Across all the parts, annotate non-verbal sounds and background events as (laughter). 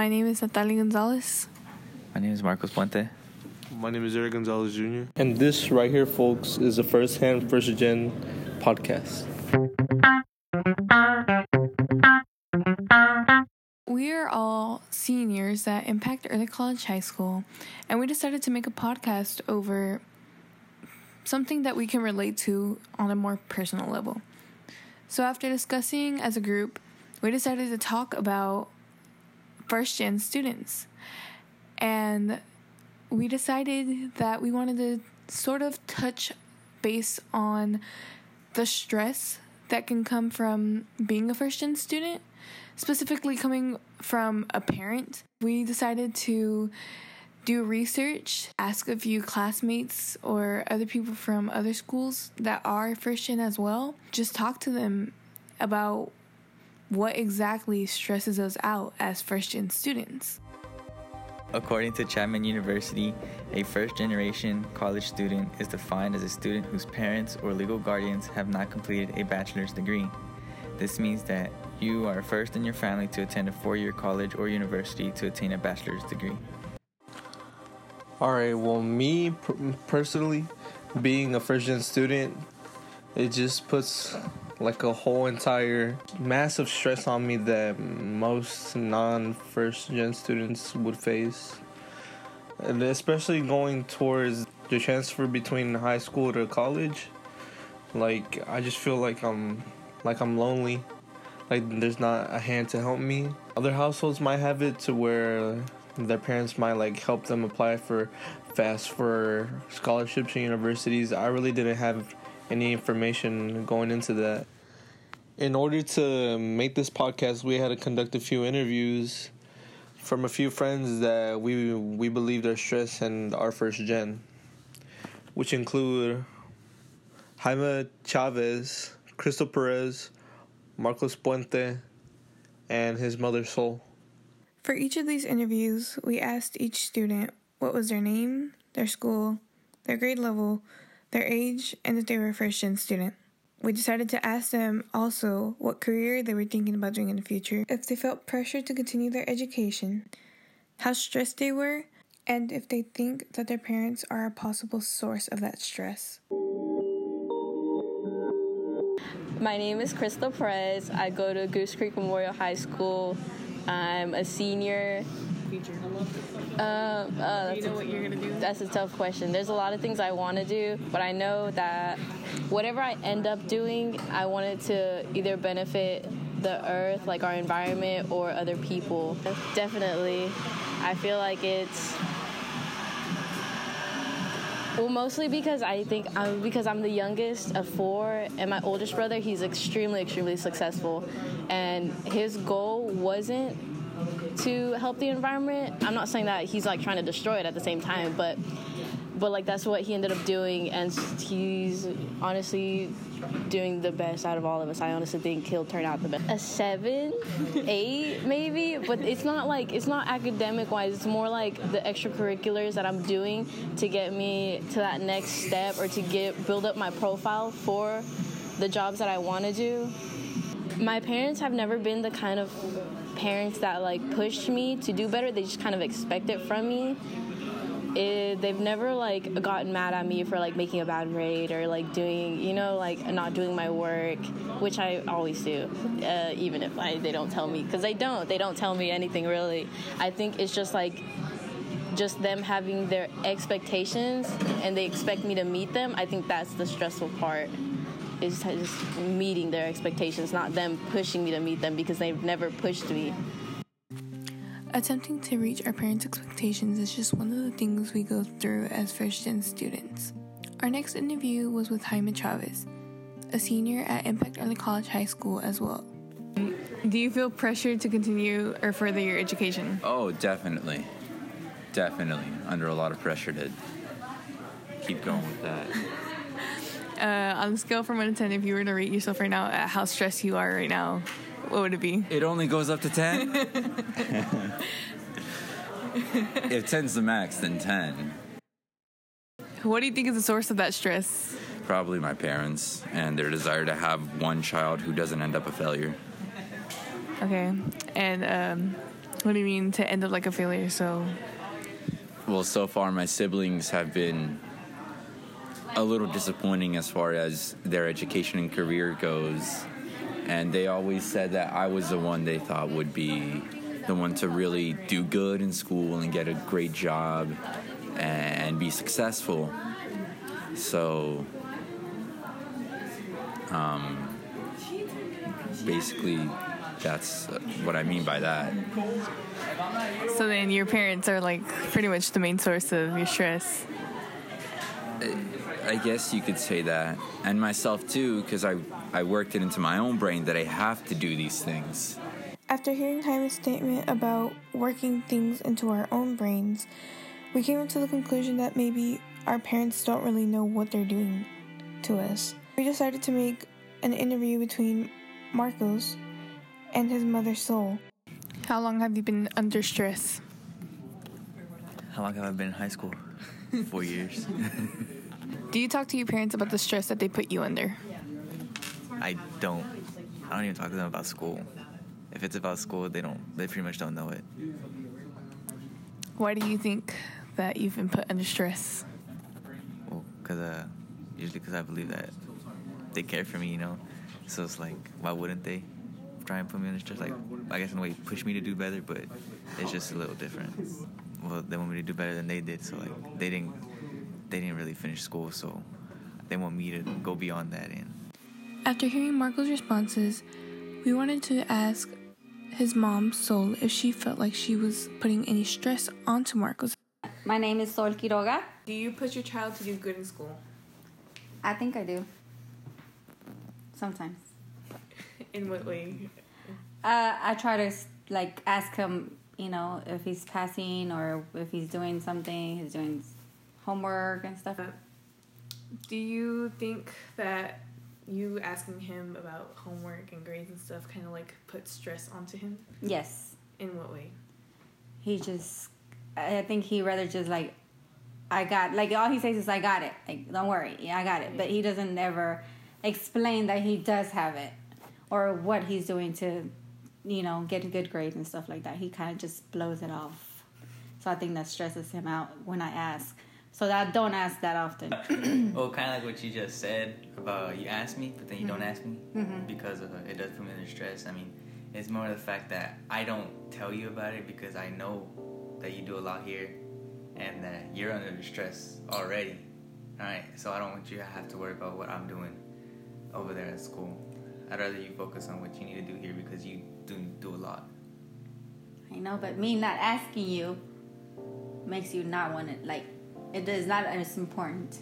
My name is Natalia Gonzalez. My name is Marcos Puente. My name is Eric Gonzalez Jr. And this right here, folks, is a first hand, first gen podcast. We are all seniors at Impact Early College High School, and we decided to make a podcast over something that we can relate to on a more personal level. So, after discussing as a group, we decided to talk about first gen students. And we decided that we wanted to sort of touch base on the stress that can come from being a first gen student, specifically coming from a parent. We decided to do research, ask a few classmates or other people from other schools that are first gen as well, just talk to them about what exactly stresses us out as first gen students. According to Chapman University, a first generation college student is defined as a student whose parents or legal guardians have not completed a bachelor's degree. This means that you are first in your family to attend a four year college or university to attain a bachelor's degree. All right, well, me personally, being a first gen student, it just puts like a whole entire massive stress on me that most non first gen students would face. And especially going towards the transfer between high school to college. Like I just feel like I'm like I'm lonely. Like there's not a hand to help me. Other households might have it to where their parents might like help them apply for FAFSA for scholarships and universities. I really didn't have any information going into that. In order to make this podcast, we had to conduct a few interviews from a few friends that we we believed are stressed and our first gen, which include Jaime Chavez, Crystal Perez, Marcos Puente, and his mother Sol. For each of these interviews, we asked each student what was their name, their school, their grade level, their age, and if they were a first gen student. We decided to ask them also what career they were thinking about doing in the future, if they felt pressure to continue their education, how stressed they were, and if they think that their parents are a possible source of that stress. My name is Crystal Perez. I go to Goose Creek Memorial High School. I'm a senior future? Uh, uh, do you know what you're gonna do? That's a tough question. There's a lot of things I want to do, but I know that whatever I end up doing, I want it to either benefit the earth, like our environment, or other people. Definitely, I feel like it's. Well, mostly because I think I'm because I'm the youngest of four, and my oldest brother he's extremely, extremely successful, and his goal wasn't to help the environment. I'm not saying that he's like trying to destroy it at the same time, but but like that's what he ended up doing, and he's honestly doing the best out of all of us. I honestly think he'll turn out the best. A seven, eight, maybe, but it's not like it's not academic wise. It's more like the extracurriculars that I'm doing to get me to that next step or to get build up my profile for the jobs that I want to do. My parents have never been the kind of parents that like pushed me to do better. They just kind of expect it from me. It, they've never like gotten mad at me for like making a bad grade or like doing you know like not doing my work which i always do uh, even if I, they don't tell me because they don't they don't tell me anything really i think it's just like just them having their expectations and they expect me to meet them i think that's the stressful part is just meeting their expectations, not them pushing me to meet them because they've never pushed me. Attempting to reach our parents' expectations is just one of the things we go through as first gen students. Our next interview was with Jaime Chavez, a senior at Impact Early College High School as well. Do you feel pressured to continue or further your education? Oh, definitely. Definitely. Under a lot of pressure to keep going with that uh, on a scale from 1 to 10, if you were to rate yourself right now at how stressed you are right now, what would it be? It only goes up to 10? (laughs) if 10's the max, then 10. What do you think is the source of that stress? Probably my parents and their desire to have one child who doesn't end up a failure. Okay. And um, What do you mean to end up like a failure? So, Well, so far my siblings have been a little disappointing as far as their education and career goes. And they always said that I was the one they thought would be the one to really do good in school and get a great job and be successful. So, um, basically, that's uh, what I mean by that. so then your parents are like pretty much the main source of your stress. I guess you could say that, and myself too, because I I worked it into my own brain that I have to do these things. After hearing Jaime's statement about working things into our own brains, we came to the conclusion that maybe our parents don't really know what they're doing to us. We decided to make an interview between Marcos and his mother Sol. How long have you been under stress? How long have I been in high school? (laughs) Four years. (laughs) Do you talk to your parents about the stress that they put you under? I don't. I don't even talk to them about school. If it's about school, they don't. They pretty much don't know it. Why do you think that you've been put under stress? Well, cause uh, usually because I believe that they care for me, you know. So it's like, why wouldn't they try and put me under stress? Like, I guess in a way, push me to do better, but it's just a little different. Well, they want me to do better than they did, so like, they didn't. They didn't really finish school, so they want me to go beyond that and After hearing Marco's responses, we wanted to ask his mom, Sol, if she felt like she was putting any stress onto Marcos. My name is Sol Quiroga. Do you push your child to do good in school? I think I do. Sometimes. (laughs) In what way? Uh, I try to like ask him, you know, if he's passing or if he's doing something, he's doing homework and stuff. Uh, do you think that you asking him about homework and grades and stuff kind of like puts stress onto him? Yes, In what way? he just. I think he rather just like, I got like all he says is I got it. Like don't worry, yeah, I got it. But he doesn't ever explain that he does have it or what he's doing to, you know, get a good grade and stuff like that. He kind of just blows it off. So I think that stresses him out when I ask. So that don't ask that often. (clears throat) Well, kind of like what you just said about you ask me, but then you don't ask me Mhm. because of, it does put me under stress. I mean, it's more the fact that I don't tell you about it because I know that you do a lot here and that you're under stress already. All right, so I don't want you to have to worry about what I'm doing over there at school. I'd rather you focus on what you need to do here because you do do a lot. I know, but me not asking you makes you not want it. Like, it is not as important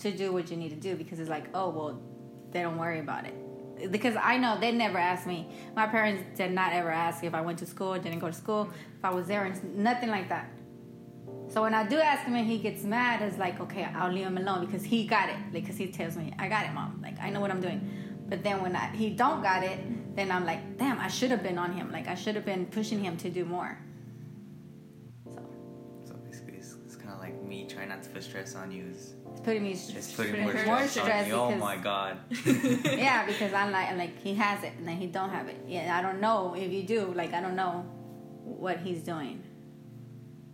to do what you need to do because it's like, oh, well, they don't worry about it. Because I know they never asked me. My parents did not ever ask if I went to school, didn't go to school, if I was there, and nothing like that. So when I do ask him and he gets mad, it's like, okay, I'll leave him alone because he got it. Because he tells me, I got it, mom. Like, I know what I'm doing. But then when I, he don't got it, then I'm like, damn, I should have been on him. Like, I should have been pushing him to do more. Like me trying not to put stress on you. Is it's putting me it's putting putting more more stress, on stress me. Oh my god. (laughs) (laughs) yeah, because I'm like, I'm like he has it and then he don't have it. Yeah, I don't know if you do. Like, I don't know what he's doing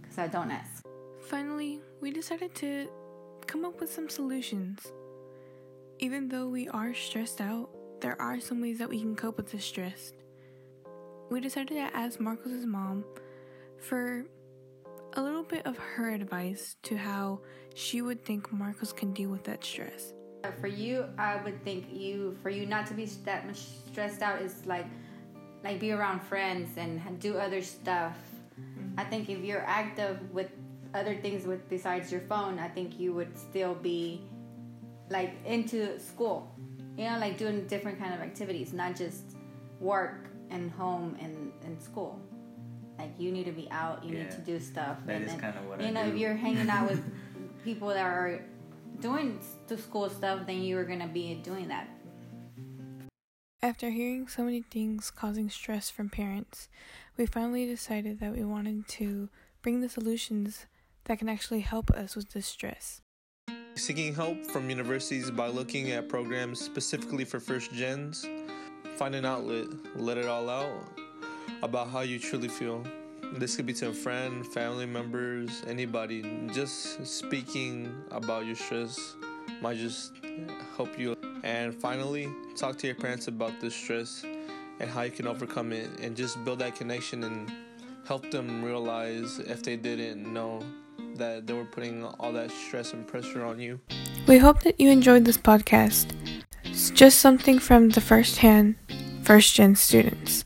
because I don't ask. Finally, we decided to come up with some solutions. Even though we are stressed out, there are some ways that we can cope with this stress. We decided to ask Marcos's mom for a little bit of her advice to how she would think Marcos can deal with that stress. For you, I would think you for you not to be that much stressed out is like like be around friends and do other stuff. Mm-hmm. I think if you're active with other things with besides your phone, I think you would still be like into school. You know, like doing different kind of activities, not just work and home and, and school. Like you need to be out, you need to do stuff. That and is then, kinda what you I know, do. if you're hanging out with (laughs) people that are doing the school stuff, then you are gonna be doing that. After hearing so many things causing stress from parents, we finally decided that we wanted to bring the solutions that can actually help us with this stress. Seeking help from universities by looking at programs specifically for first gens, find an outlet, let it all out, about how you truly feel. This could be to a friend, family members, anybody. Just speaking about your stress might just help you. And finally, talk to your parents about this stress and how you can overcome it and just build that connection and help them realize if they didn't know that they were putting all that stress and pressure on you. We hope that you enjoyed this podcast. It's just something from the first hand, first gen students.